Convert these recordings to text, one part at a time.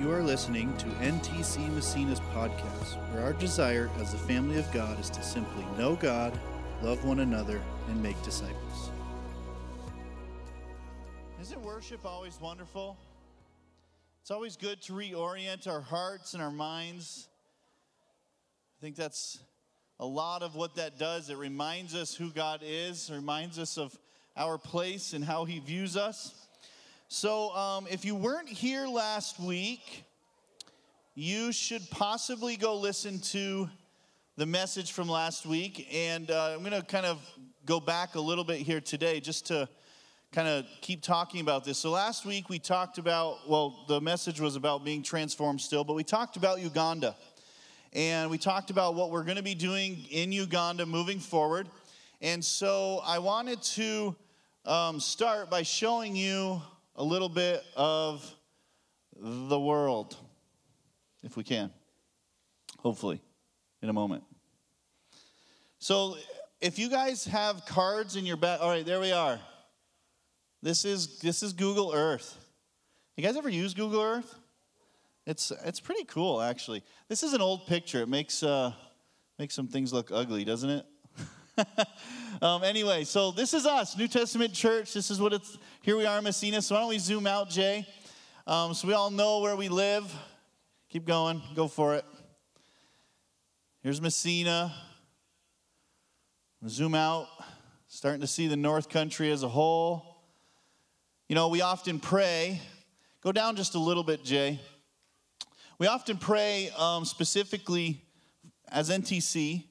You are listening to NTC Massena's podcast, where our desire as the family of God is to simply know God, love one another, and make disciples. Isn't worship always wonderful? It's always good to reorient our hearts and our minds. I think that's a lot of what that does. It reminds us who God is, reminds us of our place and how He views us. So, um, if you weren't here last week, you should possibly go listen to the message from last week. And uh, I'm going to kind of go back a little bit here today just to kind of keep talking about this. So, last week we talked about, well, the message was about being transformed still, but we talked about Uganda. And we talked about what we're going to be doing in Uganda moving forward. And so, I wanted to um, start by showing you a little bit of the world, if we can, hopefully, in a moment. So, if you guys have cards in your back, all right, there we are. This is this is Google Earth. You guys ever use Google Earth? It's it's pretty cool, actually. This is an old picture. It makes uh, makes some things look ugly, doesn't it? um, anyway, so this is us, New Testament Church. This is what it's. Here we are in Massena. So why don't we zoom out, Jay? Um, so we all know where we live. Keep going. Go for it. Here's Massena. Zoom out. Starting to see the North Country as a whole. You know, we often pray. Go down just a little bit, Jay. We often pray um, specifically as NTC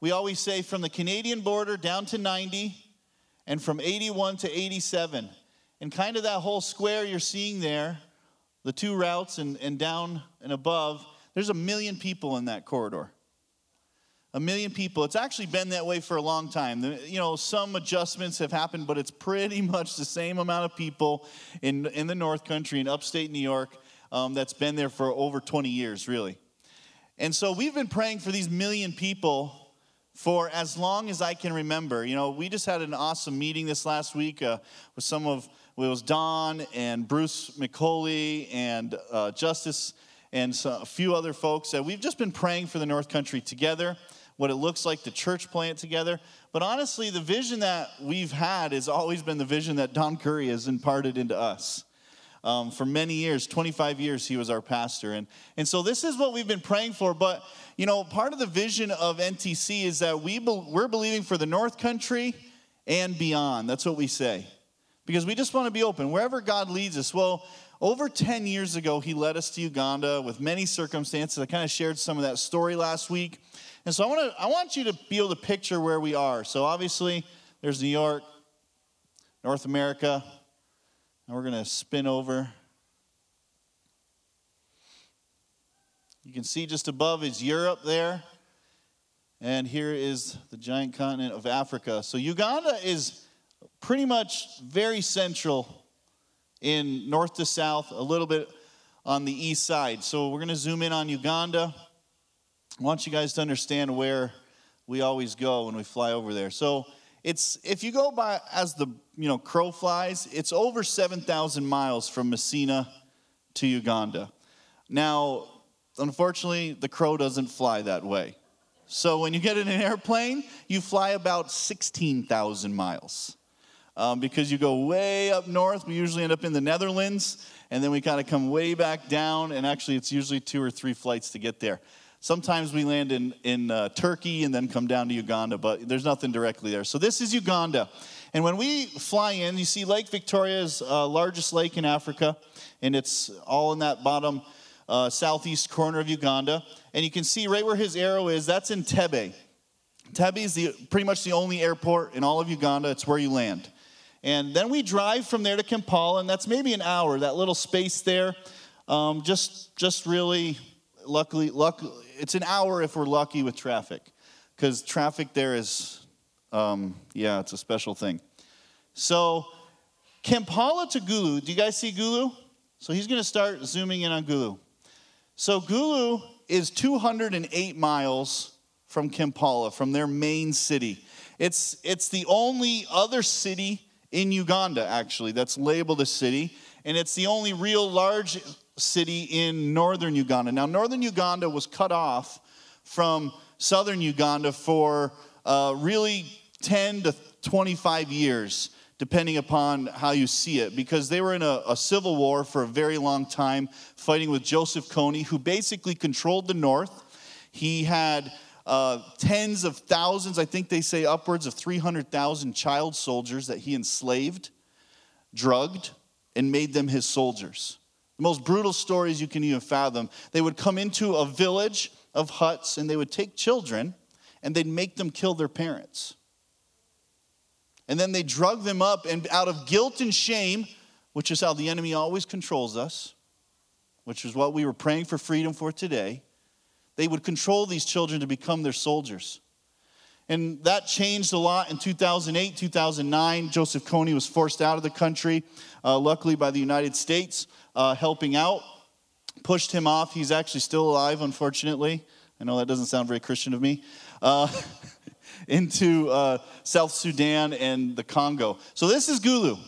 we always say from the Canadian border down to 90 and from 81 to 87. And kind of that whole square you're seeing there, the two routes and, and down and above, there's a million people in that corridor. A million people. It's actually been that way for a long time. You know, some adjustments have happened, but it's pretty much the same amount of people in, in the North Country, in upstate New York, um, that's been there for over 20 years, really. And so we've been praying for these million people for as long as I can remember. You know, we just had an awesome meeting this last week uh, with some of, it was Don and Bruce McCauley and uh, Justice and a few other folks. that we've just been praying for the North Country together, what it looks like to church plant together. But honestly, the vision that we've had has always been the vision that Don Curry has imparted into us. Um, for many years, 25 years, he was our pastor. And, and so this is what we've been praying for. But you know, part of the vision of NTC is that we be, we're believing for the North Country and beyond. That's what we say. Because we just want to be open wherever God leads us. Well, over 10 years ago, he led us to Uganda with many circumstances. I kind of shared some of that story last week. And so I want, to, I want you to be able to picture where we are. So obviously, there's New York, North America. And we're going to spin over You can see just above is Europe there. And here is the giant continent of Africa. So Uganda is pretty much very central in north to south, a little bit on the east side. So we're going to zoom in on Uganda. I want you guys to understand where we always go when we fly over there. So it's if you go by as the you know crow flies, it's over 7,000 miles from Massena to Uganda. Now, Unfortunately, the crow doesn't fly that way. So when you get in an airplane, you fly about 16,000 miles. Um, because you go way up north. We usually end up in the Netherlands, and then we kind of come way back down, and actually, it's usually two or three flights to get there. Sometimes we land in, in uh, Turkey and then come down to Uganda, but there's nothing directly there. So, this is Uganda. And when we fly in, you see Lake Victoria is uh, largest lake in Africa, and it's all in that bottom uh, southeast corner of Uganda. And you can see right where his arrow is, that's in Tebe. Entebbe is the, pretty much the only airport in all of Uganda. It's where you land. And then we drive from there to Kampala, and that's maybe an hour, that little space there. Um, just, just really, luckily, luck, it's an hour if we're lucky with traffic, because traffic there is, um, yeah, it's a special thing. So, Kampala to Gulu, do you guys see Gulu? So he's going to start zooming in on Gulu. So Gulu is 208 miles from Kampala, from their main city. It's, it's the only other city in Uganda, actually, that's labeled a city, and it's the only real large city in northern Uganda. Now, northern Uganda was cut off from southern Uganda for uh, really 10 to 25 years, depending upon how you see it, because they were in a, a civil war for a very long time, fighting with Joseph Kony, who basically controlled the north. He had uh, tens of thousands, I think they say upwards of 300,000 child soldiers that he enslaved, drugged, and made them his soldiers. The most brutal stories you can even fathom. They would come into a village of huts and they would take children and they'd make them kill their parents. And then they drug them up, and out of guilt and shame, which is how the enemy always controls us, which is what we were praying for freedom for today, they would control these children to become their soldiers. And that changed a lot in 2008, 2009. Joseph Kony was forced out of the country, uh, luckily by the United States, uh, helping out. Pushed him off. He's actually still alive, unfortunately. I know that doesn't sound very Christian of me. Uh, into uh, South Sudan and the Congo. So this is Gulu.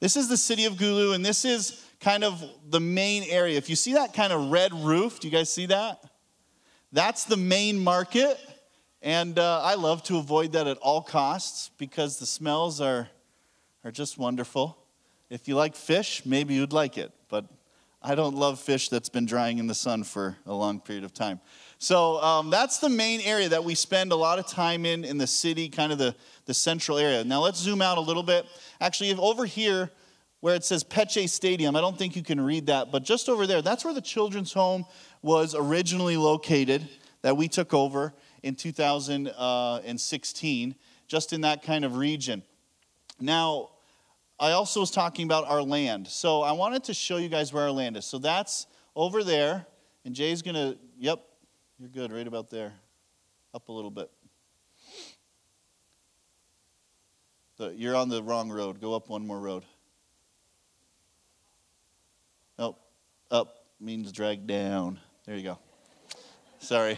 This is the city of Gulu, and this is kind of the main area. If you see that kind of red roof, do you guys see that? That's the main market. And uh, I love to avoid that at all costs because the smells are, are just wonderful. If you like fish, maybe you'd like it, but I don't love fish that's been drying in the sun for a long period of time. So um, that's the main area that we spend a lot of time in in the city, kind of the, the central area. Now let's zoom out a little bit. Actually, over here where it says Pece Stadium, I don't think you can read that, but just over there, that's where the children's home was originally located that we took over in 2016, just in that kind of region. Now, I also was talking about our land. So I wanted to show you guys where our land is. So that's over there, and Jay's going to, yep, you're good, right about there. Up a little bit. you're on the wrong road. Go up one more road. Nope. Up means drag down. There you go. Sorry.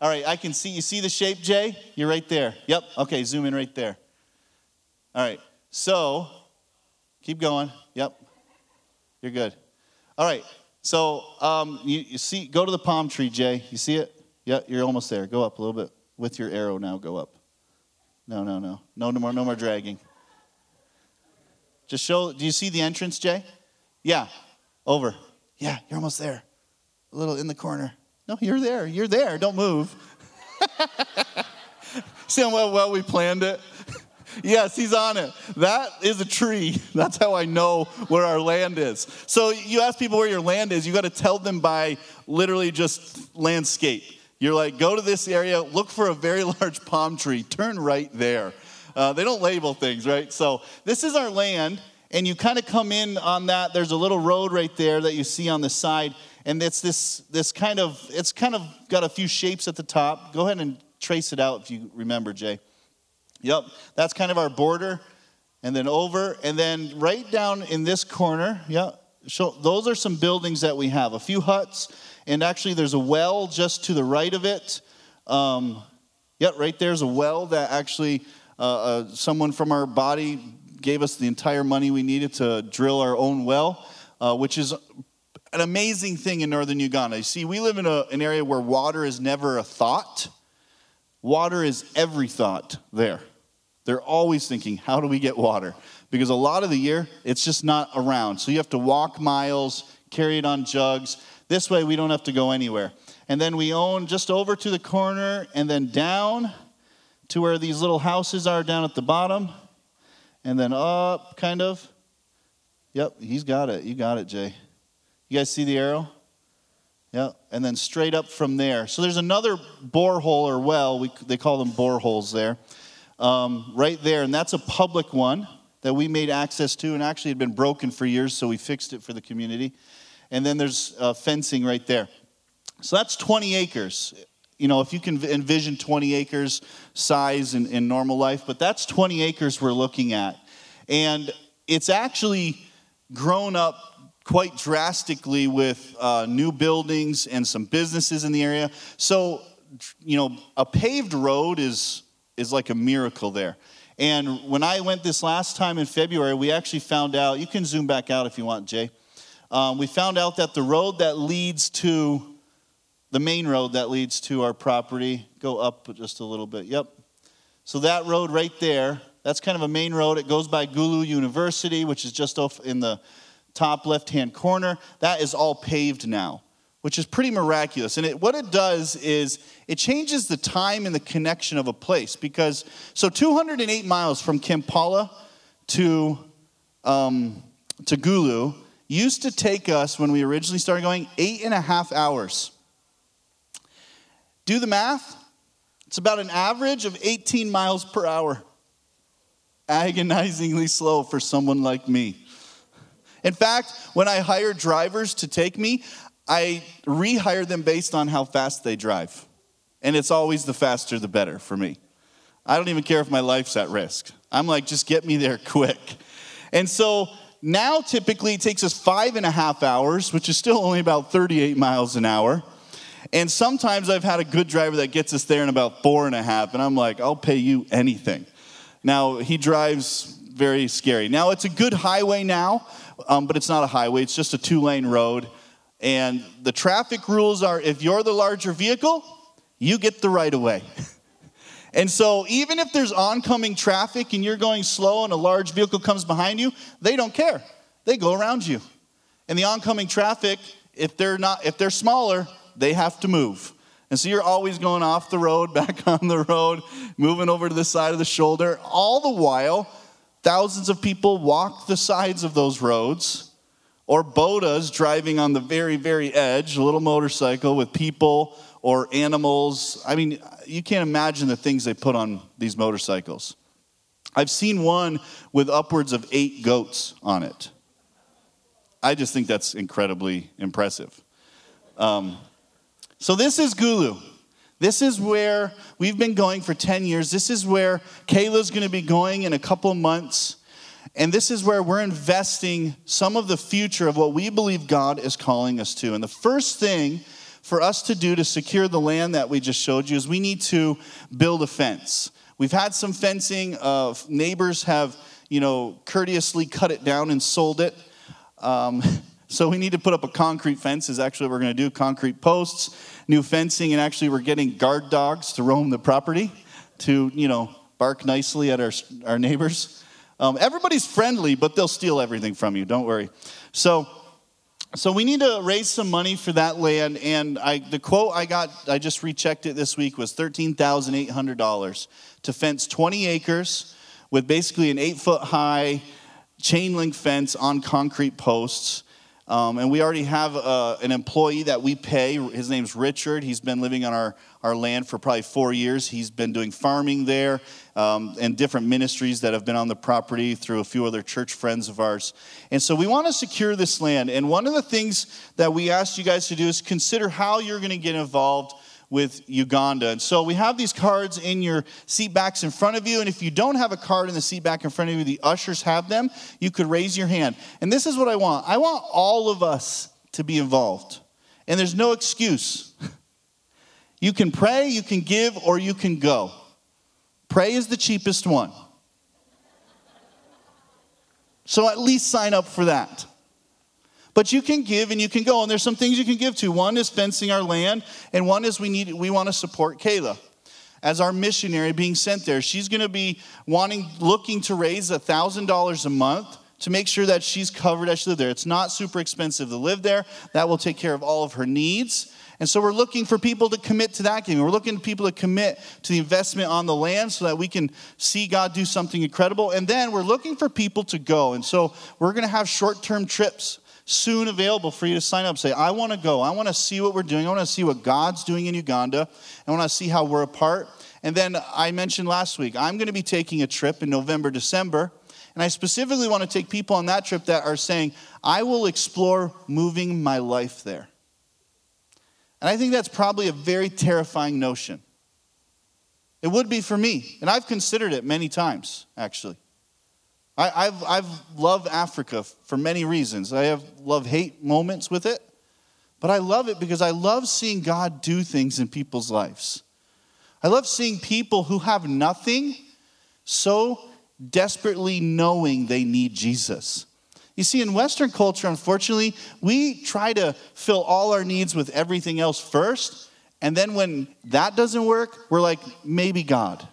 All right, I can see. You see the shape, Jay? You're right there. Yep. Okay, zoom in right there. All right. So, keep going. Yep. You're good. All right. So, um, you, you see, go to the palm tree, Jay. You see it? Yep, you're almost there. Go up a little bit with your arrow now. Go up. No, no, no. No, no more, no more dragging. Just show. Do you see the entrance, Jay? Yeah. Over. Yeah, you're almost there. A little in the corner. No, you're there. You're there. Don't move. See how well, we planned it? yes, he's on it. That is a tree. That's how I know where our land is. So you ask people where your land is, you got to tell them by literally just landscape. You're like, go to this area, look for a very large palm tree, turn right there. Uh, they don't label things, right? So this is our land, and you kind of come in on that. There's a little road right there that you see on the side and it's this this kind of it's kind of got a few shapes at the top. Go ahead and trace it out if you remember, Jay. Yep, that's kind of our border, and then over, and then right down in this corner. Yep, so those are some buildings that we have. A few huts, and actually there's a well just to the right of it. Um, yep, right there's a well that actually uh, uh, someone from our body gave us the entire money we needed to drill our own well, uh, which is an amazing thing in northern Uganda. You see, we live in a, an area where water is never a thought, water is every thought there. They're always thinking, how do we get water? Because a lot of the year, it's just not around. So you have to walk miles, carry it on jugs. This way, we don't have to go anywhere. And then we own just over to the corner and then down to where these little houses are down at the bottom. And then up, kind of. Yep, he's got it. You got it, Jay. You guys see the arrow? Yeah, and then straight up from there. So there's another borehole or well, we, they call them boreholes there, um, right there, and that's a public one that we made access to, and actually had been broken for years, so we fixed it for the community. And then there's uh, fencing right there. So that's 20 acres. You know, if you can envision 20 acres size in, in normal life, but that's 20 acres we're looking at. And it's actually grown up quite drastically with uh, new buildings and some businesses in the area. So, you know, a paved road is, is like a miracle there. And when I went this last time in February, we actually found out, you can zoom back out if you want, Jay. um, we found out that the road that leads to the main road that leads to our property, go up just a little bit. Yep. So that road right there, that's kind of a main road. It goes by Gulu University, which is just off in the top left hand corner. That is all paved now, which is pretty miraculous. And it, what it does is it changes the time and the connection of a place because, so 208 miles from Kampala to, um, to Gulu used to take us, when we originally started going, eight and a half hours. Do the math. It's about an average of 18 miles per hour. Agonizingly slow for someone like me. In fact, when I hire drivers to take me, I rehire them based on how fast they drive. And it's always the faster the better for me. I don't even care if my life's at risk. I'm like, just get me there quick. And so now typically it takes us five and a half hours, which is still only about 38 miles an hour. And sometimes I've had a good driver that gets us there in about four and a half, and I'm like, I'll pay you anything. Now, he drives very scary. Now, it's a good highway now, um, but it's not a highway, it's just a two lane road. And the traffic rules are if you're the larger vehicle, you get the right of way. and so, even if there's oncoming traffic and you're going slow and a large vehicle comes behind you, they don't care. They go around you. And the oncoming traffic, if they're not if they're smaller, they have to move. And so you're always going off the road, back on the road, moving over to the side of the shoulder. All the while, thousands of people walk the sides of those roads, or bodas driving on the very, very edge, a little motorcycle with people or animals. I mean, you can't imagine the things they put on these motorcycles. I've seen one with upwards of eight goats on it. I just think that's incredibly impressive. Um, so, this is Gulu. This is where we've been going for 10 years. This is where Kayla's going to be going in a couple months. And this is where we're investing some of the future of what we believe God is calling us to. And the first thing for us to do to secure the land that we just showed you is we need to build a fence. We've had some fencing. Uh, neighbors have, you know, courteously cut it down and sold it. Um, so we need to put up a concrete fence. Is actually what we're going to do. Concrete posts new fencing, and actually we're getting guard dogs to roam the property to, you know, bark nicely at our, our neighbors. Um, everybody's friendly, but they'll steal everything from you. Don't worry. So, so we need to raise some money for that land. And I, the quote I got, I just rechecked it this week, was $13,800 to fence 20 acres with basically an eight foot high chain link fence on concrete posts. Um, and we already have uh, an employee that we pay. His name's Richard. He's been living on our, our land for probably four years. He's been doing farming there um, and different ministries that have been on the property through a few other church friends of ours. And so we want to secure this land. And one of the things that we asked you guys to do is consider how you're going to get involved with Uganda. And so we have these cards in your seat backs in front of you. And if you don't have a card in the seat back in front of you, the ushers have them. You could raise your hand. And this is what I want I want all of us to be involved. And there's no excuse. You can pray, you can give, or you can go. Pray is the cheapest one. So at least sign up for that. But you can give and you can go, and there's some things you can give to. One is fencing our land, and one is we need we want to support Kayla as our missionary being sent there. She's going to be wanting, looking to raise a thousand dollars a month to make sure that she's covered as she lives there. It's not super expensive to live there. That will take care of all of her needs. And so we're looking for people to commit to that giving. We're looking for people to commit to the investment on the land so that we can see God do something incredible. And then we're looking for people to go. And so we're going to have short term trips soon available for you to sign up. Say, I want to go. I want to see what we're doing. I want to see what God's doing in Uganda. I want to see how we're a part. And then I mentioned last week, I'm going to be taking a trip in November, December. And I specifically want to take people on that trip that are saying, I will explore moving my life there. And I think that's probably a very terrifying notion. It would be for me. And I've considered it many times, actually. I, have I've loved Africa for many reasons. I have love hate moments with it, but I love it because I love seeing God do things in people's lives. I love seeing people who have nothing so desperately knowing they need Jesus. You You see, in Western culture, unfortunately, we try to fill all our needs with everything else first. And then when that doesn't work, we're like, maybe God.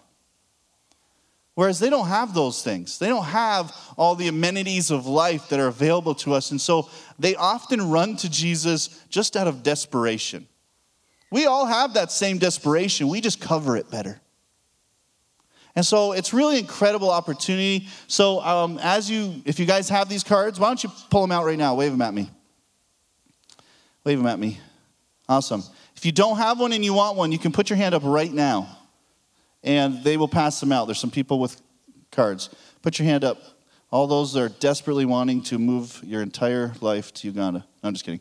Whereas they don't have those things. They don't have all the amenities of life that are available to us. And so they often run to Jesus just out of desperation. We all have that same desperation, we just cover it better. And so it's really incredible opportunity. So um, as you, if you guys have these cards, why don't you pull them out right now? Wave them at me. Wave them at me. Awesome. If you don't have one and you want one, you can put your hand up right now, and they will pass them out. There's some people with cards. Put your hand up. All those that are desperately wanting to move your entire life to Uganda. No, I'm just kidding.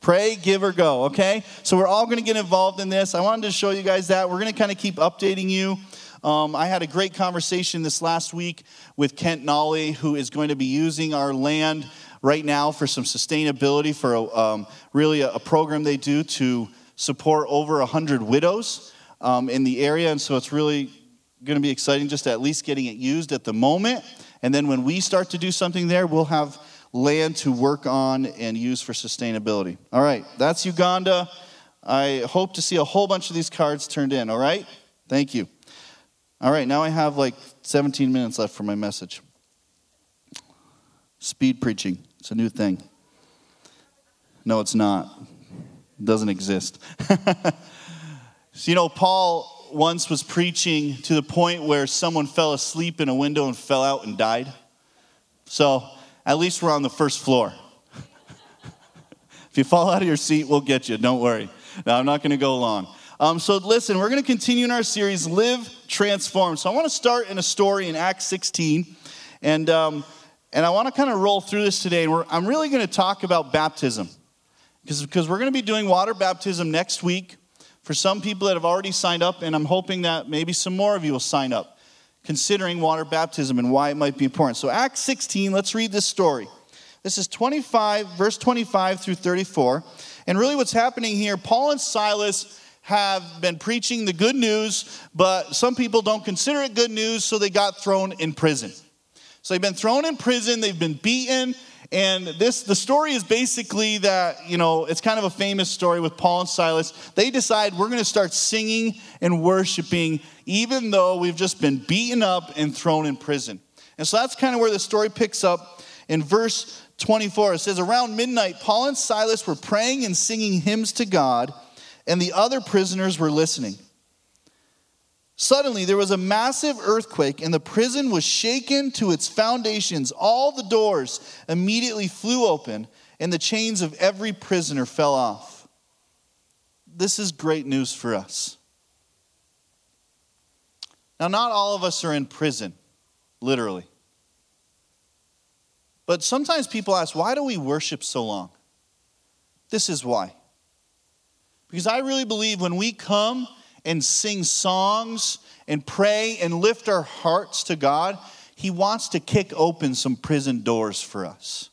Pray, give, or go, okay? So we're all gonna get involved in this. I wanted to show you guys that. We're gonna kind of keep updating you. Um, I had a great conversation this last week with Kent Nolly, who is going to be using our land right now for some sustainability for a, um, really a, a, program they do to support over 100 widows um, in the area. And so it's really going to be exciting just at least getting it used at the moment. And then when we start to do something there, we'll have land to work on and use for sustainability. All right, that's Uganda. I hope to see a whole bunch of these cards turned in, all right? Thank you. All right, now I have like 17 minutes left for my message. Speed preaching, it's a new thing. No, it's not. It doesn't exist. so, you know, Paul once was preaching to the point where someone fell asleep in a window and fell out and died. So, at least we're on the first floor. if you fall out of your seat, we'll get you. Don't worry. Now, I'm not going to go long. Um, so, listen, we're going to continue in our series, Live Transform. So, I want to start in a story in Acts 16. And, um, and I want to kind of roll through this today. And I'm really going to talk about baptism because we're going to be doing water baptism next week for some people that have already signed up. And I'm hoping that maybe some more of you will sign up considering water baptism and why it might be important. So, Acts 16, let's read this story. This is 25, verse 25 through 34. And really, what's happening here, Paul and Silas have been preaching the good news, but some people don't consider it good news, so they got thrown in prison. So, they've been thrown in prison, they've been beaten, and this the story is basically that, you know, it's kind of a famous story with Paul and Silas. They decide we're going to start singing and worshiping even though we've just been beaten up and thrown in prison. And so that's kind of where the story picks up in verse 24. It says, Around midnight, Paul and Silas were praying and singing hymns to God, and the other prisoners were listening. Suddenly, there was a massive earthquake, and the prison was shaken to its foundations. All the doors immediately flew open, and the chains of every prisoner fell off. This is great news for us. Now, not all of us are in prison, literally. But sometimes people ask, why do we worship so long? This is why. Because I really believe when we come and sing songs and pray and lift our hearts to God, He wants to kick open some prison doors for us.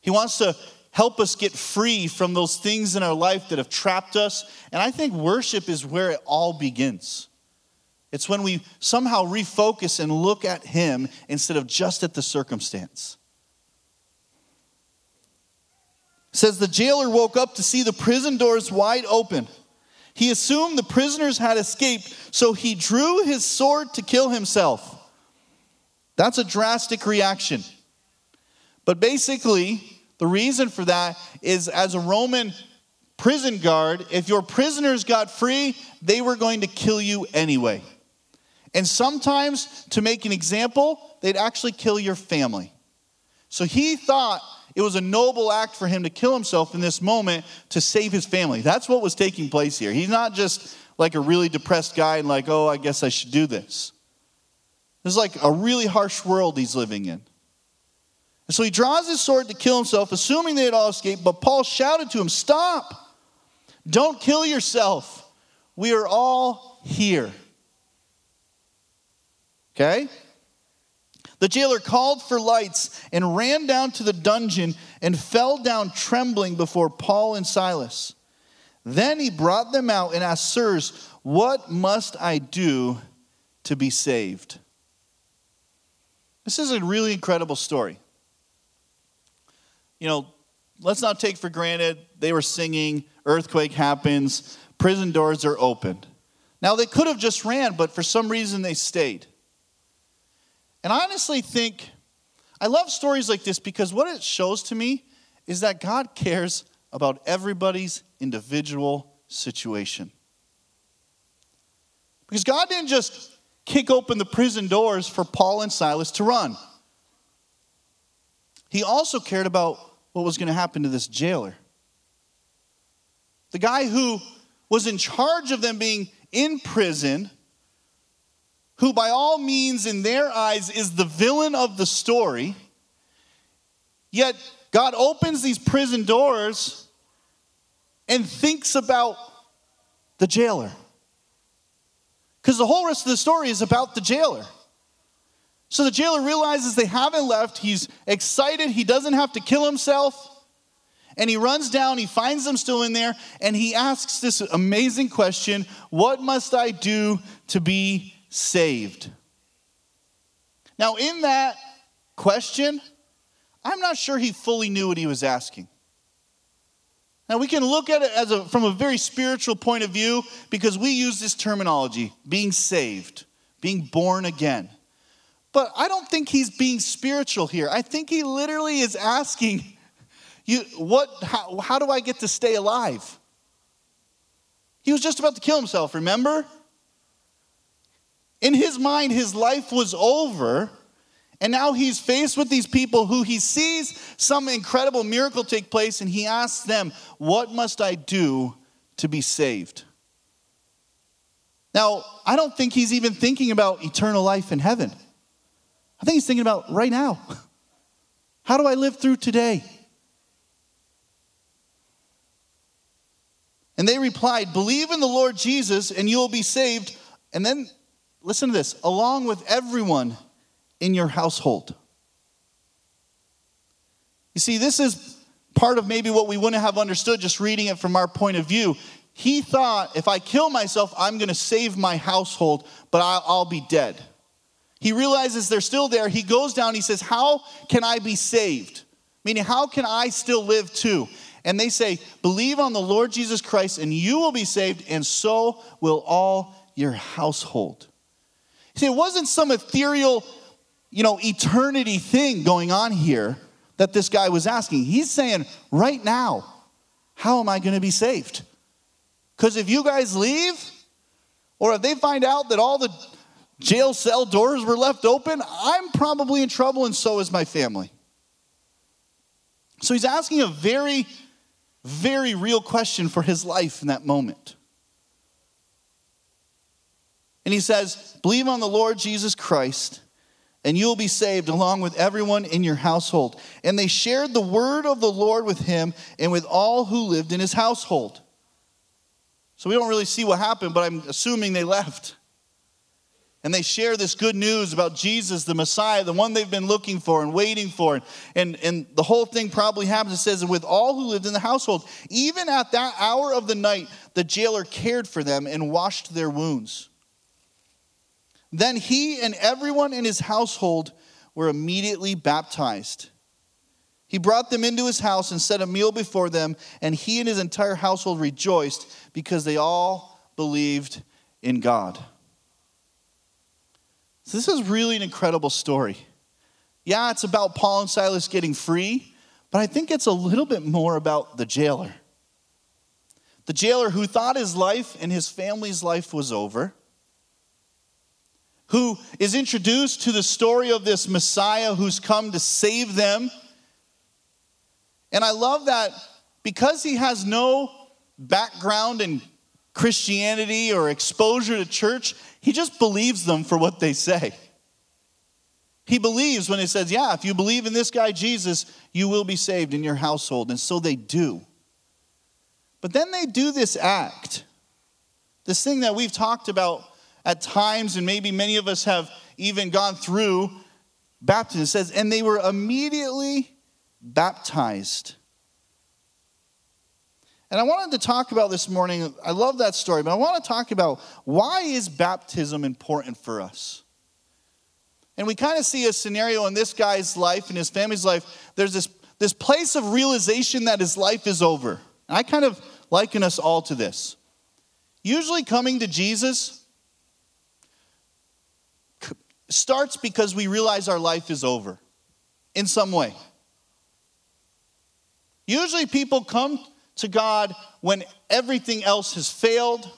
He wants to help us get free from those things in our life that have trapped us. And I think worship is where it all begins. It's when we somehow refocus and look at Him instead of just at the circumstance. It says the jailer woke up to see the prison doors wide open. He assumed the prisoners had escaped, so he drew his sword to kill himself. That's a drastic reaction. But basically, the reason for that is as a Roman prison guard, if your prisoners got free, they were going to kill you anyway. And sometimes, to make an example, they'd actually kill your family. So he thought it was a noble act for him to kill himself in this moment to save his family. That's what was taking place here. He's not just like a really depressed guy and like, oh, I guess I should do this. This is like a really harsh world he's living in. And so he draws his sword to kill himself, assuming they had all escaped. But Paul shouted to him, Stop! Don't kill yourself. We are all here. Okay? The jailer called for lights and ran down to the dungeon and fell down trembling before Paul and Silas. Then he brought them out and asked, Sirs, what must I do to be saved? This is a really incredible story. You know, let's not take for granted they were singing, earthquake happens, prison doors are opened. Now, they could have just ran, but for some reason they stayed. And I honestly think, I love stories like this because what it shows to me is that God cares about everybody's individual situation. Because God didn't just kick open the prison doors for Paul and Silas to run, He also cared about what was going to happen to this jailer. The guy who was in charge of them being in prison, who by all means, in their eyes, is the villain of the story, yet God opens these prison doors and thinks about the jailer. Because the whole rest of the story is about the jailer. So the jailer realizes they haven't left. He's excited. He doesn't have to kill himself. And he runs down, he finds them still in there, and he asks this amazing question What must I do to be saved? Now, in that question, I'm not sure he fully knew what he was asking. Now, we can look at it as a, from a very spiritual point of view because we use this terminology being saved, being born again. But I don't think he's being spiritual here. I think he literally is asking, you, what, how, how do I get to stay alive? He was just about to kill himself, remember? In his mind, his life was over. And now he's faced with these people who he sees some incredible miracle take place, and he asks them, What must I do to be saved? Now, I don't think he's even thinking about eternal life in heaven. I think he's thinking about right now. How do I live through today? And they replied, Believe in the Lord Jesus and you will be saved. And then, listen to this, along with everyone in your household. You see, this is part of maybe what we wouldn't have understood just reading it from our point of view. He thought, if I kill myself, I'm going to save my household, but I'll, be dead. He realizes they're still there. He goes down, he says, How can I be saved? Meaning, how can I still live too? and they say, Believe on the Lord Jesus Christ, and you will be saved, and so will all your household. See, it wasn't some ethereal, you know, eternity thing going on here that this guy was asking. He's saying, Right now, how am I going to be saved? Because if you guys leave, or if they find out that all the jail cell doors were left open, I'm probably in trouble, and so is my family. So he's asking a very very real question for his life in that moment. And he says, Believe on the Lord Jesus Christ, and you will be saved along with everyone in your household. And they shared the word of the Lord with him and with all who lived in his household. So we don't really see what happened, but I'm assuming they left and they share this good news about Jesus, the Messiah, the one they've been looking for and waiting for. And, and the whole thing probably happens. It says, with all who lived in the household, even at that hour of the night, the jailer cared for them and washed their wounds. Then he and everyone in his household were immediately baptized. He brought them into his house and set a meal before them, and he and his entire household rejoiced because they all believed in God. So this is really an incredible story. Yeah, it's about Paul and Silas getting free, but I think it's a little bit more about the jailer. The jailer who thought his life and his family's life was over, who is introduced to the story of this Messiah who's come to save them. And I love that because he has no background in Christianity or exposure to church, he just believes them for what they say. He believes when he says, Yeah, if you believe in this guy Jesus, you will be saved in your household. And so they do. But then they do this act, this thing that we've talked about at times, and maybe many of us have even gone through baptism. It says, And they were immediately baptized. And I wanted to talk about this morning, I love that story, but I want to talk about why is baptism important for us? And we kind of see a scenario in this guy's life and his family's life. There's this, this place of realization that his life is over. And I kind of liken us all to this. Usually, coming to Jesus starts because we realize our life is over in some way. Usually, people come to God when everything else has failed,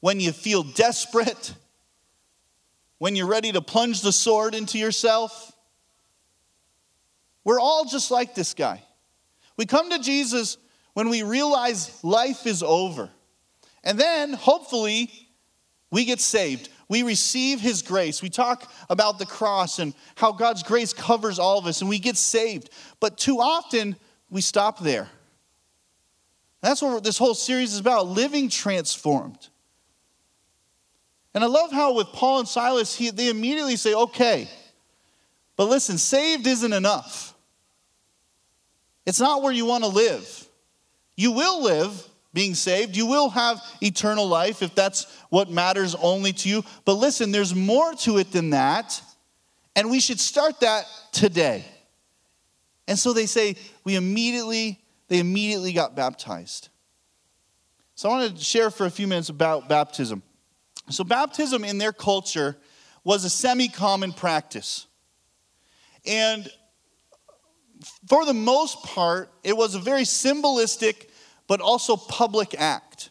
when you feel desperate, when you're ready to plunge the sword into yourself. We're all just like this guy. We come to Jesus when we realize life is over. And then, hopefully, we get saved. We receive His grace. We talk about the cross and how God's grace covers all of us, and we get saved. But too often, we stop there. That's what this whole series is about living transformed. And I love how with Paul and Silas, he, they immediately say, okay, but listen, saved isn't enough. It's not where you want to live. You will live being saved, you will have eternal life if that's what matters only to you. But listen, there's more to it than that, and we should start that today. And so they say, we immediately, they immediately got baptized. So I want to share for a few minutes about baptism. So, baptism in their culture was a semi common practice. And for the most part, it was a very symbolistic but also public act.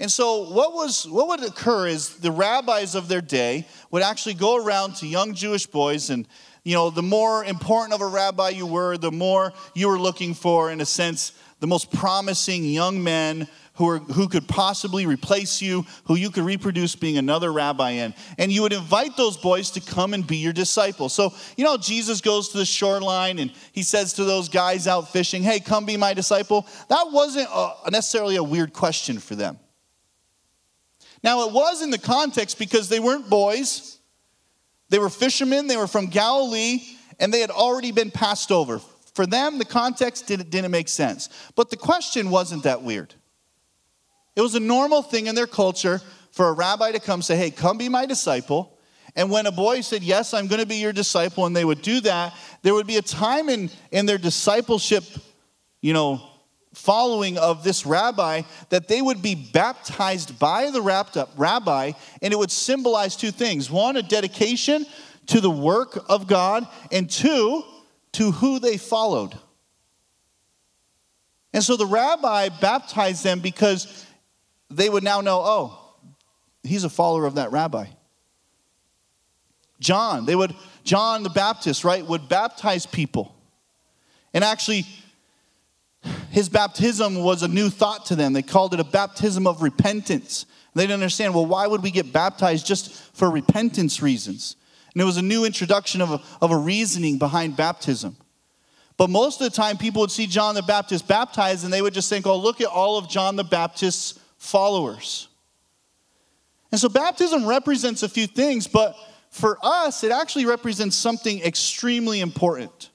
And so, what, was, what would occur is the rabbis of their day would actually go around to young Jewish boys, and you know, the more important of a rabbi you were, the more you were looking for, in a sense, the most promising young men who, are, who could possibly replace you, who you could reproduce being another rabbi in. And you would invite those boys to come and be your disciples. So, you know, Jesus goes to the shoreline and he says to those guys out fishing, hey, come be my disciple. That wasn't a, necessarily a weird question for them. Now, it was in the context because they weren't boys, they were fishermen, they were from Galilee, and they had already been passed over. For them, the context didn't, didn't make sense. But the question wasn't that weird. It was a normal thing in their culture for a rabbi to come say, Hey, come be my disciple. And when a boy said, Yes, I'm going to be your disciple, and they would do that, there would be a time in, in their discipleship, you know, following of this rabbi that they would be baptized by the wrapped up rabbi, and it would symbolize two things one, a dedication to the work of God, and two, to who they followed. And so the rabbi baptized them because they would now know, oh, he's a follower of that rabbi. John, they would, John the Baptist, right, would baptize people. And actually, his baptism was a new thought to them. They called it a baptism of repentance. They didn't understand, well, why would we get baptized just for repentance reasons? And it was a new introduction of a, of a reasoning behind baptism. But most of the time, people would see John the Baptist baptized and they would just think, oh, look at all of John the Baptist's followers. And so baptism represents a few things, but for us, it actually represents something extremely important.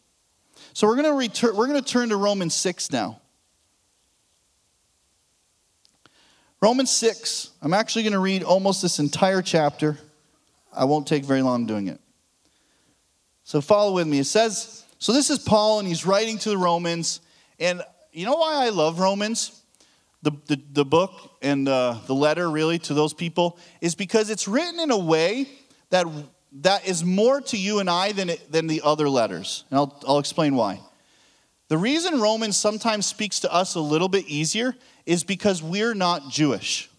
So we're going to return we're going to turn to Romans 6 now. Romans 6. I'm actually going to read almost this entire chapter. I won't take very long doing it. So follow with me. It says, so this is Paul and he's writing to the Romans and you know why I love Romans? The, the, the book and uh, the letter really to those people is because it's written in a way that that is more to you and I than, it, than the other letters. And I'll, I'll explain why. The reason Romans sometimes speaks to us a little bit easier is because we're not Jewish.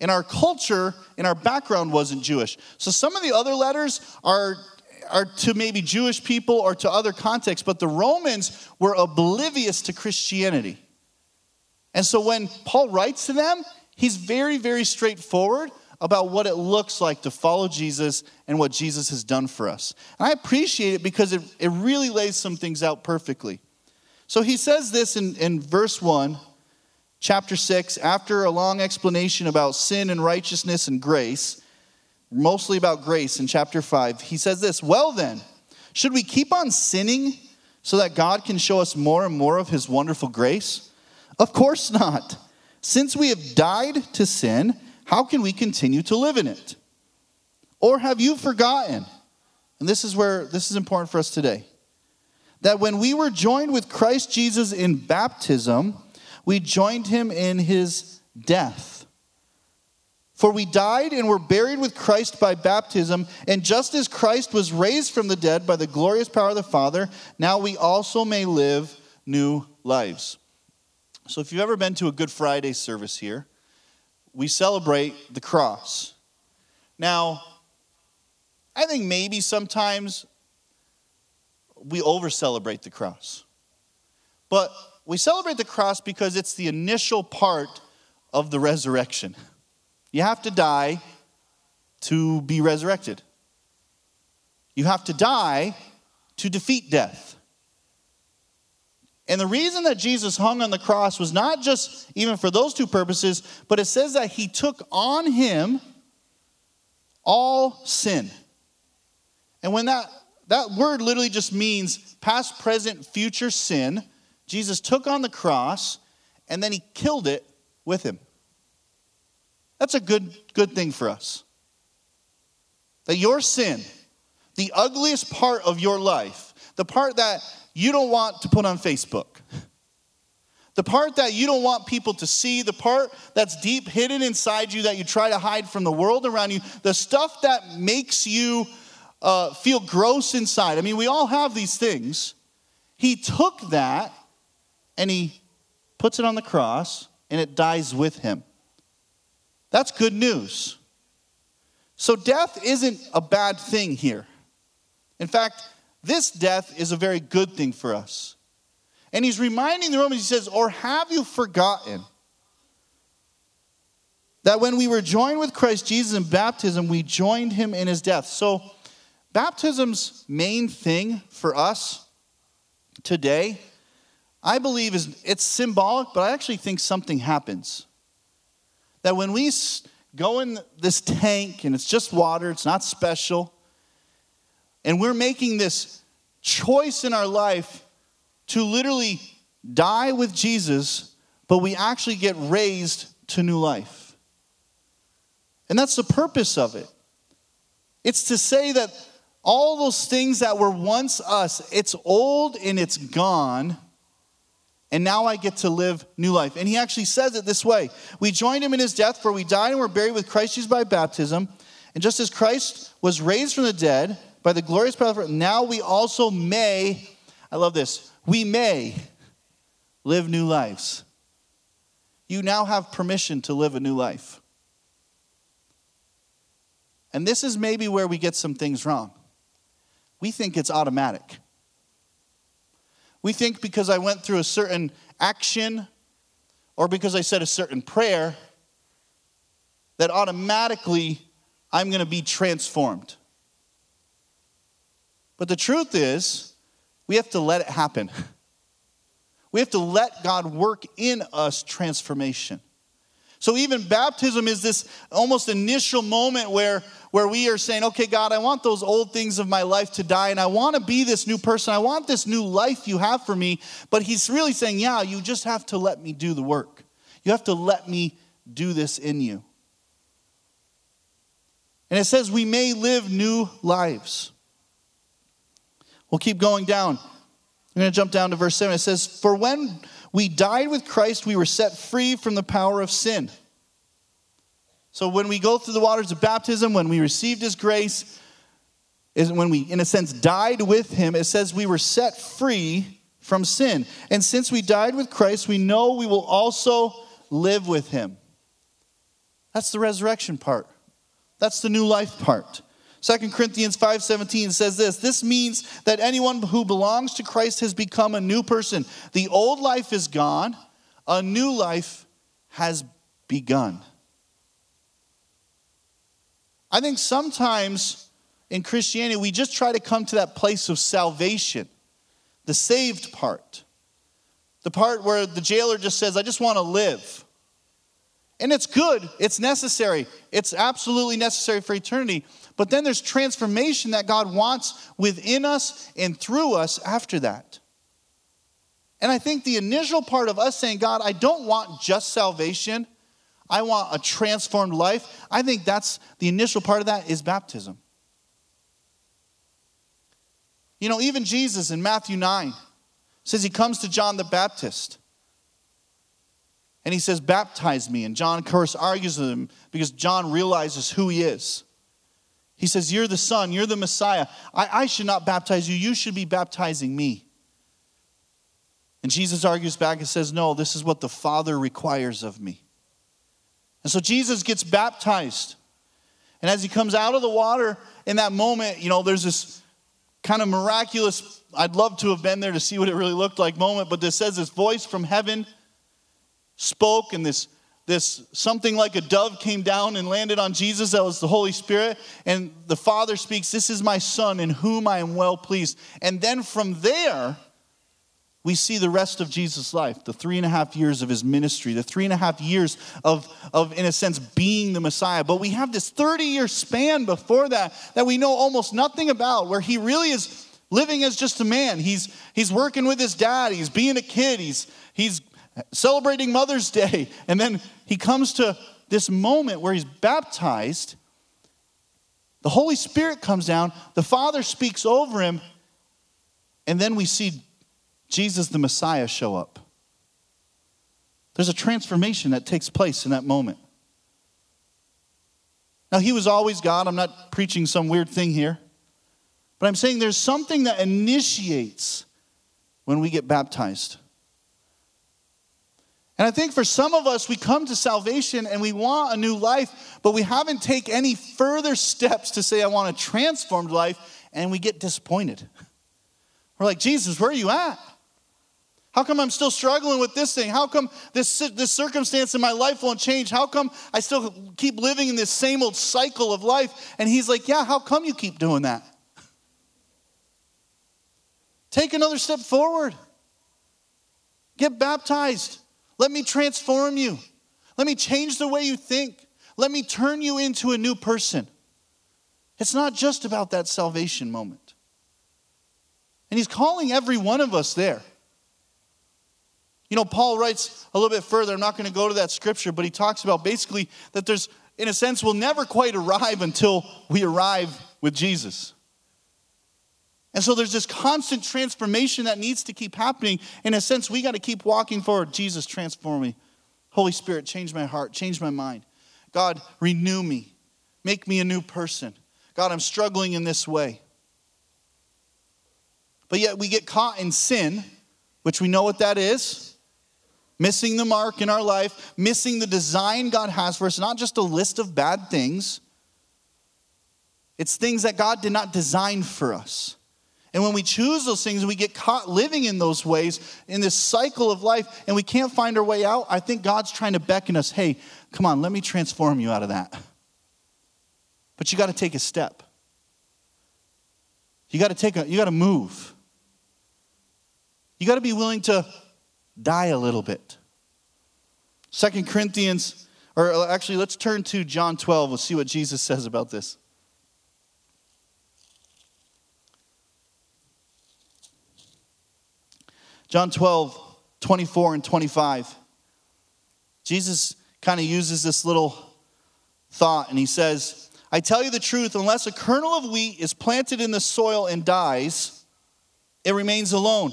And our culture and our background wasn't Jewish. So some of the other letters are, are to maybe Jewish people or to other contexts, but the Romans were oblivious to Christianity. And so when Paul writes to them, he's very, very straightforward about what it looks like to follow Jesus and what Jesus has done for us. And I appreciate it because it, it really lays some things out perfectly. So he says this in, in verse 1, chapter 6, after a long explanation about sin and righteousness and grace, mostly about grace in chapter 5, he says this Well then, should we keep on sinning so that God can show us more and more of his wonderful grace? Of course not. Since we have died to sin, how can we continue to live in it? Or have you forgotten? And this is where this is important for us today. That when we were joined with Christ Jesus in baptism, we joined him in his death. For we died and were buried with Christ by baptism, and just as Christ was raised from the dead by the glorious power of the Father, now we also may live new lives. So, if you've ever been to a Good Friday service here, we celebrate the cross. Now, I think maybe sometimes we over celebrate the cross. But we celebrate the cross because it's the initial part of the resurrection. You have to die to be resurrected, you have to die to defeat death. And the reason that Jesus hung on the cross was not just even for those two purposes, but it says that he took on him all sin. And when that that word literally just means past, present, future sin, Jesus took on the cross and then he killed it with him. That's a good good thing for us. That your sin, the ugliest part of your life, the part that you don't want to put on Facebook. The part that you don't want people to see, the part that's deep hidden inside you that you try to hide from the world around you, the stuff that makes you uh, feel gross inside. I mean, we all have these things. He took that and he puts it on the cross and it dies with him. That's good news. So, death isn't a bad thing here. In fact, this death is a very good thing for us. And he's reminding the Romans, he says, Or have you forgotten that when we were joined with Christ Jesus in baptism, we joined him in his death? So, baptism's main thing for us today, I believe, is it's symbolic, but I actually think something happens. That when we go in this tank and it's just water, it's not special, and we're making this choice in our life to literally die with Jesus, but we actually get raised to new life. And that's the purpose of it. It's to say that all those things that were once us, it's old and it's gone. And now I get to live new life. And he actually says it this way We joined him in his death, for we died and were buried with Christ Jesus by baptism. And just as Christ was raised from the dead by the glorious power, now we also may, I love this, we may live new lives. You now have permission to live a new life. And this is maybe where we get some things wrong. We think it's automatic. We think because I went through a certain action or because I said a certain prayer that automatically I'm going to be transformed. But the truth is, we have to let it happen. We have to let God work in us transformation. So even baptism is this almost initial moment where, where we are saying, okay, God, I want those old things of my life to die, and I want to be this new person. I want this new life you have for me. But he's really saying, yeah, you just have to let me do the work. You have to let me do this in you. And it says we may live new lives. We'll keep going down. I'm going to jump down to verse 7. It says, For when we died with Christ, we were set free from the power of sin. So when we go through the waters of baptism, when we received his grace, is when we, in a sense, died with him, it says we were set free from sin. And since we died with Christ, we know we will also live with him. That's the resurrection part. That's the new life part. 2 Corinthians 5:17 says this, this means that anyone who belongs to Christ has become a new person. The old life is gone, a new life has begun. I think sometimes in Christianity we just try to come to that place of salvation, the saved part. The part where the jailer just says, I just want to live. And it's good, it's necessary, it's absolutely necessary for eternity. But then there's transformation that God wants within us and through us after that. And I think the initial part of us saying, God, I don't want just salvation, I want a transformed life, I think that's the initial part of that is baptism. You know, even Jesus in Matthew 9 says he comes to John the Baptist. And he says, Baptize me. And John, of course, argues with him because John realizes who he is. He says, You're the Son, you're the Messiah. I, I should not baptize you, you should be baptizing me. And Jesus argues back and says, No, this is what the Father requires of me. And so Jesus gets baptized. And as he comes out of the water in that moment, you know, there's this kind of miraculous, I'd love to have been there to see what it really looked like moment, but this says this voice from heaven spoke and this this something like a dove came down and landed on Jesus. That was the Holy Spirit. And the Father speaks, This is my Son in whom I am well pleased. And then from there, we see the rest of Jesus' life, the three and a half years of his ministry, the three and a half years of, of, in a sense, being the Messiah. But we have this 30 year span before that that we know almost nothing about, where he really is living as just a man. He's, he's working with his dad, he's being a kid, he's, he's celebrating Mother's Day. And then he comes to this moment where he's baptized. The Holy Spirit comes down, the Father speaks over him, and then we see Jesus the Messiah show up. There's a transformation that takes place in that moment. Now, he was always God. I'm not preaching some weird thing here. But I'm saying there's something that initiates when we get baptized. And I think for some of us, we come to salvation and we want a new life, but we haven't taken any further steps to say, I want a transformed life, and we get disappointed. We're like, Jesus, where are you at? How come I'm still struggling with this thing? How come this, this circumstance in my life won't change? How come I still keep living in this same old cycle of life? And he's like, Yeah, how come you keep doing that? Take another step forward. Get baptized. Let me transform you. Let me change the way you think. Let me turn you into a new person. It's not just about that salvation moment. And he's calling every one of us there. You know, Paul writes a little bit further. I'm not going to go to that scripture, but he talks about basically that there's, in a sense, we'll never quite arrive until we arrive with Jesus. And so there's this constant transformation that needs to keep happening. In a sense, we got to keep walking forward. Jesus, transform me. Holy Spirit, change my heart, change my mind. God, renew me, make me a new person. God, I'm struggling in this way. But yet we get caught in sin, which we know what that is missing the mark in our life, missing the design God has for us, not just a list of bad things. It's things that God did not design for us. And when we choose those things we get caught living in those ways, in this cycle of life, and we can't find our way out, I think God's trying to beckon us hey, come on, let me transform you out of that. But you got to take a step. You got to take a, you got to move. You got to be willing to die a little bit. Second Corinthians, or uh, actually, let's turn to John 12. We'll see what Jesus says about this. John 12, 24 and 25. Jesus kind of uses this little thought and he says, I tell you the truth, unless a kernel of wheat is planted in the soil and dies, it remains alone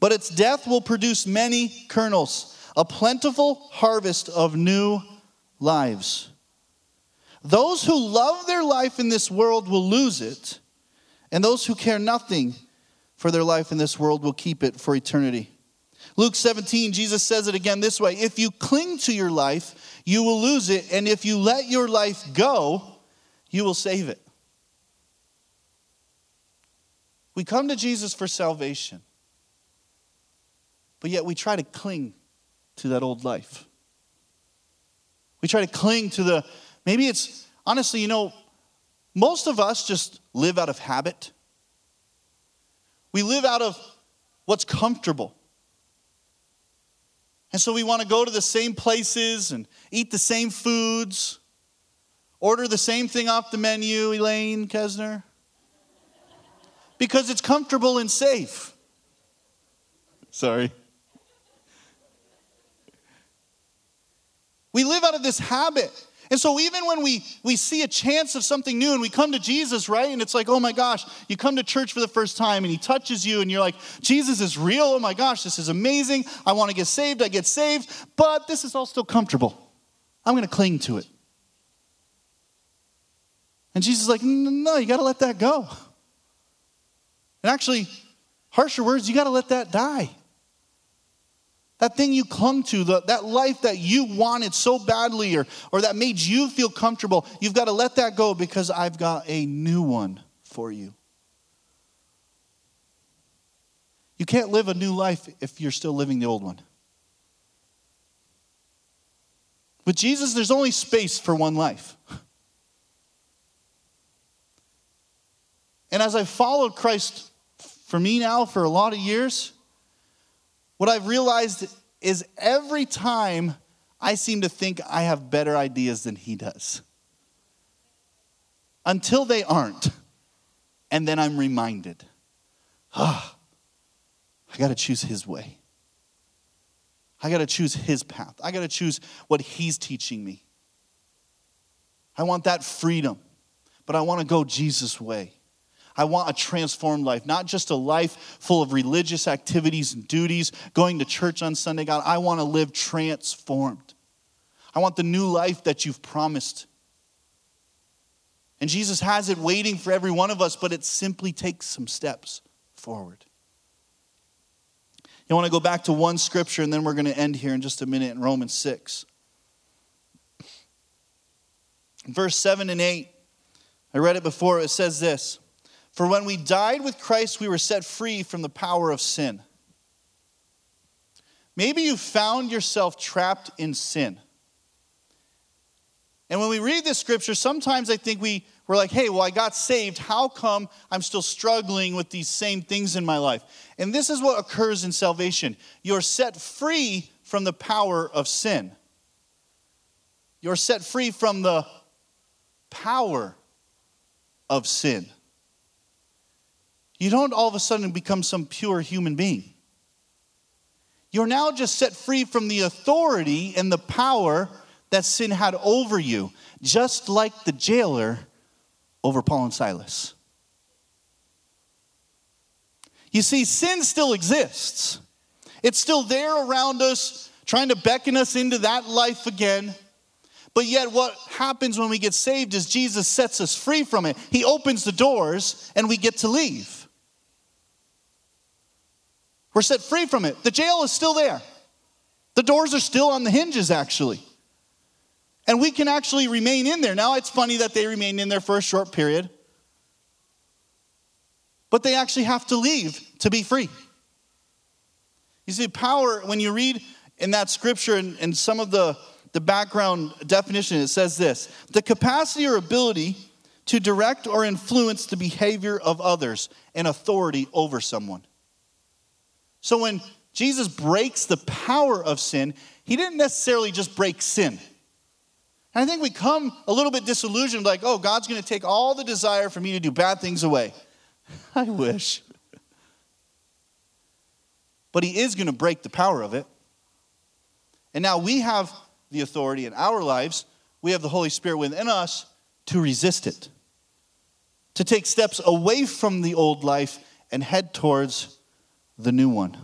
but its death will produce many kernels, a plentiful harvest of new lives. Those who love their life in this world will lose it, and those who care nothing for their life in this world will keep it for eternity. Luke 17, Jesus says it again this way If you cling to your life, you will lose it, and if you let your life go, you will save it. We come to Jesus for salvation. But yet we try to cling to that old life. We try to cling to the, maybe it's, honestly, you know, most of us just live out of habit. We live out of what's comfortable. And so we want to go to the same places and eat the same foods, order the same thing off the menu, Elaine Kesner, because it's comfortable and safe. Sorry. We live out of this habit. And so even when we we see a chance of something new and we come to Jesus, right? And it's like, "Oh my gosh, you come to church for the first time and he touches you and you're like, "Jesus is real. Oh my gosh, this is amazing. I want to get saved. I get saved, but this is all still comfortable. I'm going to cling to it." And Jesus is like, "No, you got to let that go." And actually, harsher words, you got to let that die. That thing you clung to, the, that life that you wanted so badly or, or that made you feel comfortable, you've got to let that go because I've got a new one for you. You can't live a new life if you're still living the old one. With Jesus, there's only space for one life. And as I've followed Christ for me now for a lot of years, what I've realized is every time I seem to think I have better ideas than he does. Until they aren't. And then I'm reminded, ah, I got to choose his way. I got to choose his path. I got to choose what he's teaching me. I want that freedom, but I want to go Jesus' way. I want a transformed life, not just a life full of religious activities and duties, going to church on Sunday, God. I want to live transformed. I want the new life that you've promised. And Jesus has it waiting for every one of us, but it simply takes some steps forward. You want to go back to one scripture, and then we're going to end here in just a minute in Romans 6. Verse 7 and 8, I read it before, it says this for when we died with Christ, we were set free from the power of sin. Maybe you found yourself trapped in sin. And when we read this scripture, sometimes I think we, we're like, hey, well, I got saved. How come I'm still struggling with these same things in my life? And this is what occurs in salvation you're set free from the power of sin, you're set free from the power of sin. You don't all of a sudden become some pure human being. You're now just set free from the authority and the power that sin had over you, just like the jailer over Paul and Silas. You see, sin still exists. It's still there around us, trying to beckon us into that life again. But yet, what happens when we get saved is Jesus sets us free from it. He opens the doors and we get to leave. We're set free from it. The jail is still there. The doors are still on the hinges, actually. And we can actually remain in there. Now, it's funny that they remain in there for a short period, but they actually have to leave to be free. You see, power, when you read in that scripture and, and some of the, the background definition, it says this the capacity or ability to direct or influence the behavior of others and authority over someone. So when Jesus breaks the power of sin, he didn't necessarily just break sin. And I think we come a little bit disillusioned, like, oh, God's going to take all the desire for me to do bad things away. I wish. But he is going to break the power of it. And now we have the authority in our lives, we have the Holy Spirit within us to resist it, to take steps away from the old life and head towards the new one.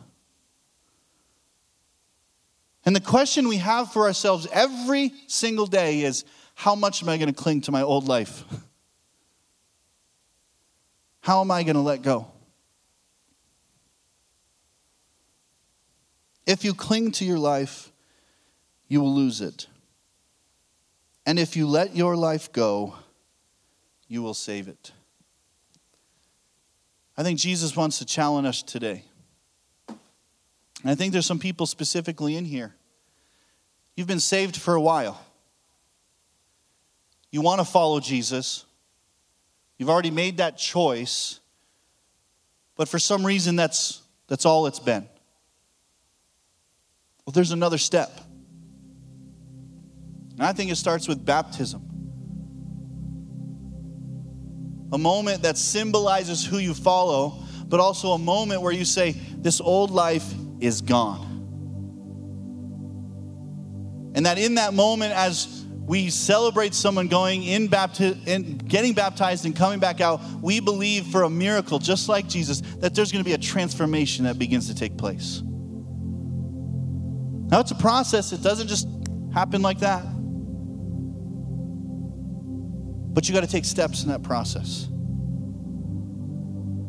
And the question we have for ourselves every single day is how much am I going to cling to my old life? How am I going to let go? If you cling to your life, you will lose it. And if you let your life go, you will save it. I think Jesus wants to challenge us today. And I think there's some people specifically in here. You've been saved for a while. You want to follow Jesus. You've already made that choice. But for some reason, that's, that's all it's been. Well, there's another step. And I think it starts with baptism. A moment that symbolizes who you follow, but also a moment where you say, This old life is gone. And that in that moment, as we celebrate someone going in bapti- and getting baptized and coming back out, we believe for a miracle, just like Jesus, that there's going to be a transformation that begins to take place. Now, it's a process, it doesn't just happen like that. But you got to take steps in that process.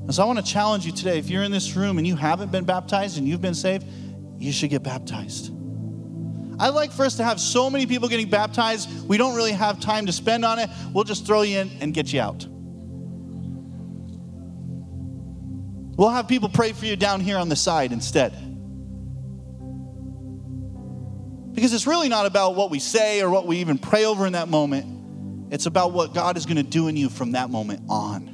And so I want to challenge you today if you're in this room and you haven't been baptized and you've been saved, you should get baptized. I'd like for us to have so many people getting baptized, we don't really have time to spend on it. We'll just throw you in and get you out. We'll have people pray for you down here on the side instead. Because it's really not about what we say or what we even pray over in that moment. It's about what God is going to do in you from that moment on.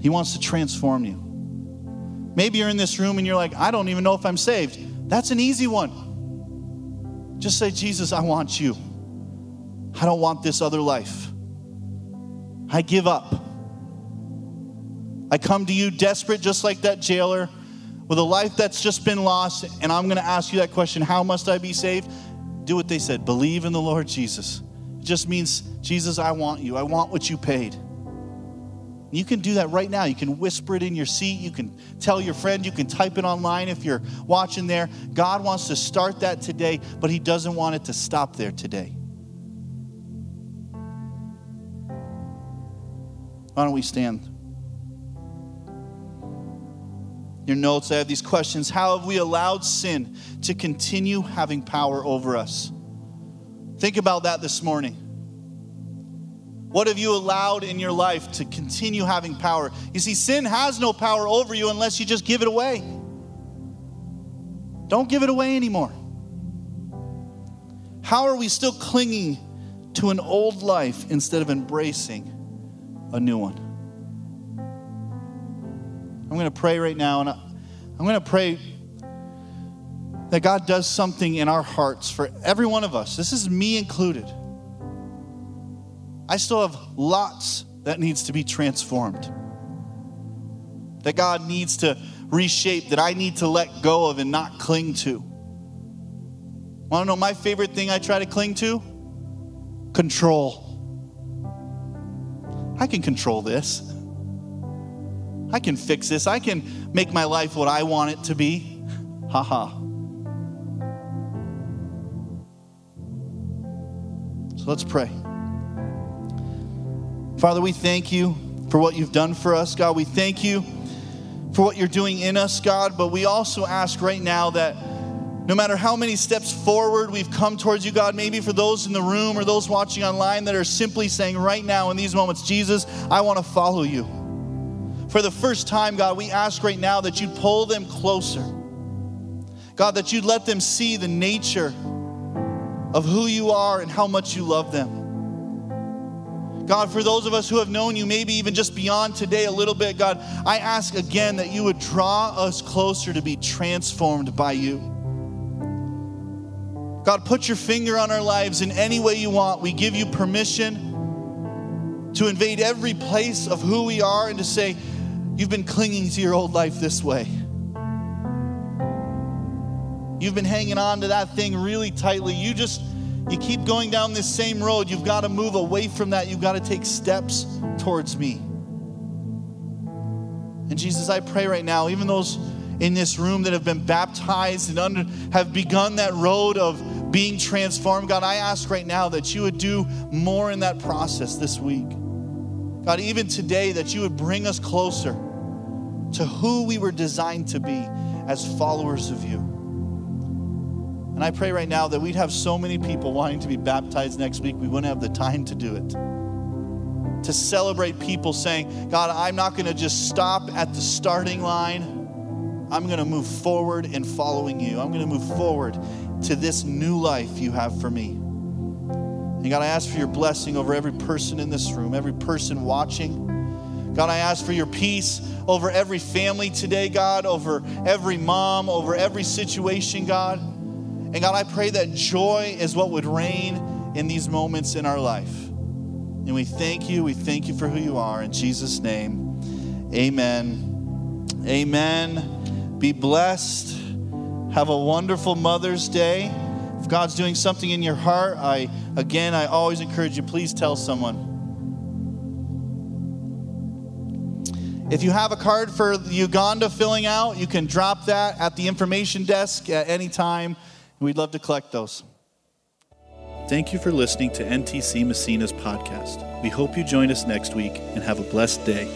He wants to transform you. Maybe you're in this room and you're like, I don't even know if I'm saved. That's an easy one. Just say, Jesus, I want you. I don't want this other life. I give up. I come to you desperate, just like that jailer, with a life that's just been lost. And I'm going to ask you that question How must I be saved? Do what they said believe in the Lord Jesus. It just means, Jesus, I want you. I want what you paid. You can do that right now. You can whisper it in your seat. You can tell your friend. You can type it online if you're watching there. God wants to start that today, but He doesn't want it to stop there today. Why don't we stand? Your notes, I have these questions. How have we allowed sin to continue having power over us? Think about that this morning. What have you allowed in your life to continue having power? You see, sin has no power over you unless you just give it away. Don't give it away anymore. How are we still clinging to an old life instead of embracing a new one? I'm going to pray right now, and I'm going to pray that God does something in our hearts for every one of us. This is me included. I still have lots that needs to be transformed. That God needs to reshape, that I need to let go of and not cling to. Want to know my favorite thing I try to cling to? Control. I can control this. I can fix this. I can make my life what I want it to be. Ha ha. So let's pray. Father, we thank you for what you've done for us, God. We thank you for what you're doing in us, God. But we also ask right now that no matter how many steps forward we've come towards you, God, maybe for those in the room or those watching online that are simply saying right now in these moments, Jesus, I want to follow you. For the first time, God, we ask right now that you'd pull them closer. God, that you'd let them see the nature of who you are and how much you love them. God, for those of us who have known you, maybe even just beyond today a little bit, God, I ask again that you would draw us closer to be transformed by you. God, put your finger on our lives in any way you want. We give you permission to invade every place of who we are and to say, You've been clinging to your old life this way. You've been hanging on to that thing really tightly. You just you keep going down this same road. You've got to move away from that. You've got to take steps towards me. And Jesus, I pray right now, even those in this room that have been baptized and under, have begun that road of being transformed, God, I ask right now that you would do more in that process this week. God, even today, that you would bring us closer to who we were designed to be as followers of you. And I pray right now that we'd have so many people wanting to be baptized next week, we wouldn't have the time to do it. To celebrate people saying, God, I'm not going to just stop at the starting line. I'm going to move forward in following you. I'm going to move forward to this new life you have for me. And God, I ask for your blessing over every person in this room, every person watching. God, I ask for your peace over every family today, God, over every mom, over every situation, God. And God, I pray that joy is what would reign in these moments in our life. And we thank you. We thank you for who you are. In Jesus' name, amen. Amen. Be blessed. Have a wonderful Mother's Day. If God's doing something in your heart, I again I always encourage you please tell someone. If you have a card for Uganda filling out, you can drop that at the information desk at any time. We'd love to collect those. Thank you for listening to NTC Massena's podcast. We hope you join us next week and have a blessed day.